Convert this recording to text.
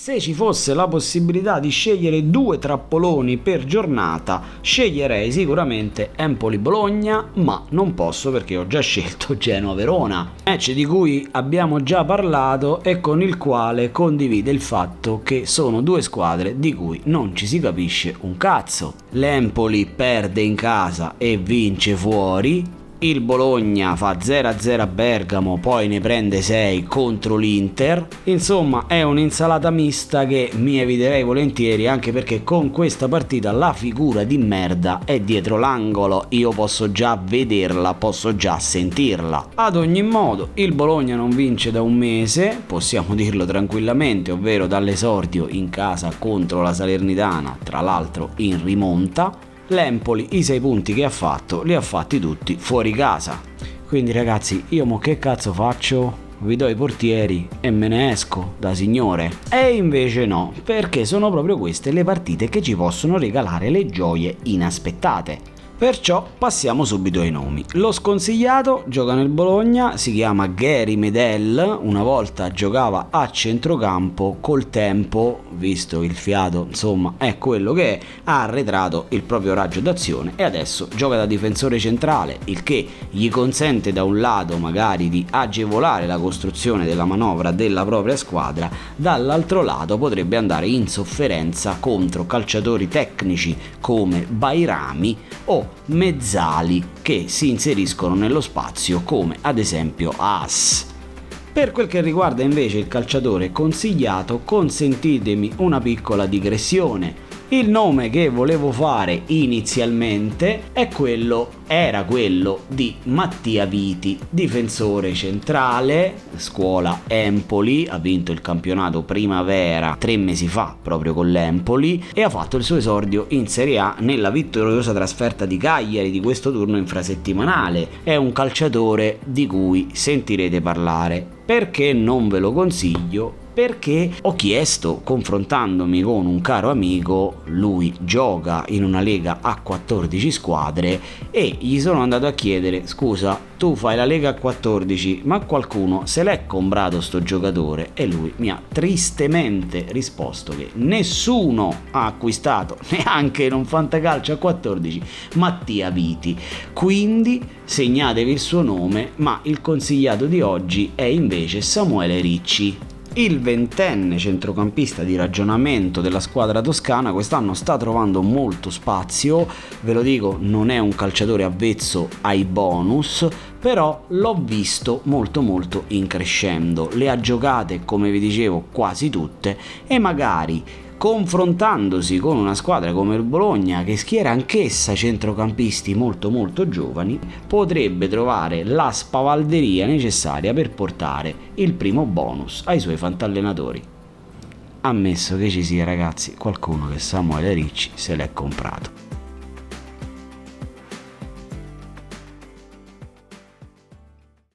Se ci fosse la possibilità di scegliere due trappoloni per giornata, sceglierei sicuramente Empoli-Bologna, ma non posso perché ho già scelto Genoa-Verona, match di cui abbiamo già parlato e con il quale condivide il fatto che sono due squadre di cui non ci si capisce un cazzo. L'Empoli perde in casa e vince fuori, il Bologna fa 0-0 a Bergamo, poi ne prende 6 contro l'Inter. Insomma, è un'insalata mista che mi eviterei volentieri, anche perché con questa partita la figura di merda è dietro l'angolo. Io posso già vederla, posso già sentirla. Ad ogni modo, il Bologna non vince da un mese, possiamo dirlo tranquillamente, ovvero dall'esordio in casa contro la Salernitana, tra l'altro in rimonta l'Empoli i sei punti che ha fatto li ha fatti tutti fuori casa. Quindi ragazzi, io mo che cazzo faccio? Vi do i portieri e me ne esco da signore. E invece no, perché sono proprio queste le partite che ci possono regalare le gioie inaspettate. Perciò passiamo subito ai nomi. Lo sconsigliato gioca nel Bologna, si chiama Gary Medel, una volta giocava a centrocampo, col tempo, visto il fiato, insomma, è quello che è, ha arretrato il proprio raggio d'azione e adesso gioca da difensore centrale, il che gli consente da un lato magari di agevolare la costruzione della manovra della propria squadra, dall'altro lato potrebbe andare in sofferenza contro calciatori tecnici come Bairami o mezzali che si inseriscono nello spazio come ad esempio As. Per quel che riguarda invece il calciatore consigliato, consentitemi una piccola digressione. Il nome che volevo fare inizialmente è quello, era quello di Mattia Viti, difensore centrale, scuola Empoli, ha vinto il campionato primavera tre mesi fa proprio con l'Empoli e ha fatto il suo esordio in Serie A nella vittoriosa trasferta di Cagliari di questo turno infrasettimanale. È un calciatore di cui sentirete parlare. Perché non ve lo consiglio? Perché ho chiesto, confrontandomi con un caro amico, lui gioca in una lega a 14 squadre e gli sono andato a chiedere, scusa, tu fai la lega a 14, ma qualcuno se l'è comprato sto giocatore? E lui mi ha tristemente risposto che nessuno ha acquistato, neanche in un fantacalcio a 14, Mattia Viti. Quindi segnatevi il suo nome, ma il consigliato di oggi è invece Samuele Ricci il ventenne centrocampista di ragionamento della squadra toscana quest'anno sta trovando molto spazio, ve lo dico, non è un calciatore avvezzo ai bonus, però l'ho visto molto molto in crescendo. Le ha giocate, come vi dicevo, quasi tutte e magari confrontandosi con una squadra come il Bologna che schiera anch'essa centrocampisti molto molto giovani, potrebbe trovare la spavalderia necessaria per portare il primo bonus ai suoi fantallenatori. Ammesso che ci sia ragazzi qualcuno che Samuele Ricci se l'è comprato.